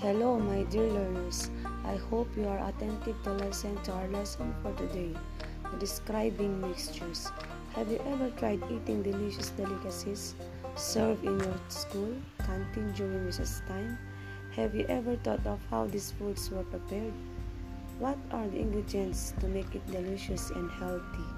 Hello, my dear learners. I hope you are attentive to listen to our lesson for today, describing mixtures. Have you ever tried eating delicious delicacies served in your school canteen during recess time? Have you ever thought of how these foods were prepared? What are the ingredients to make it delicious and healthy?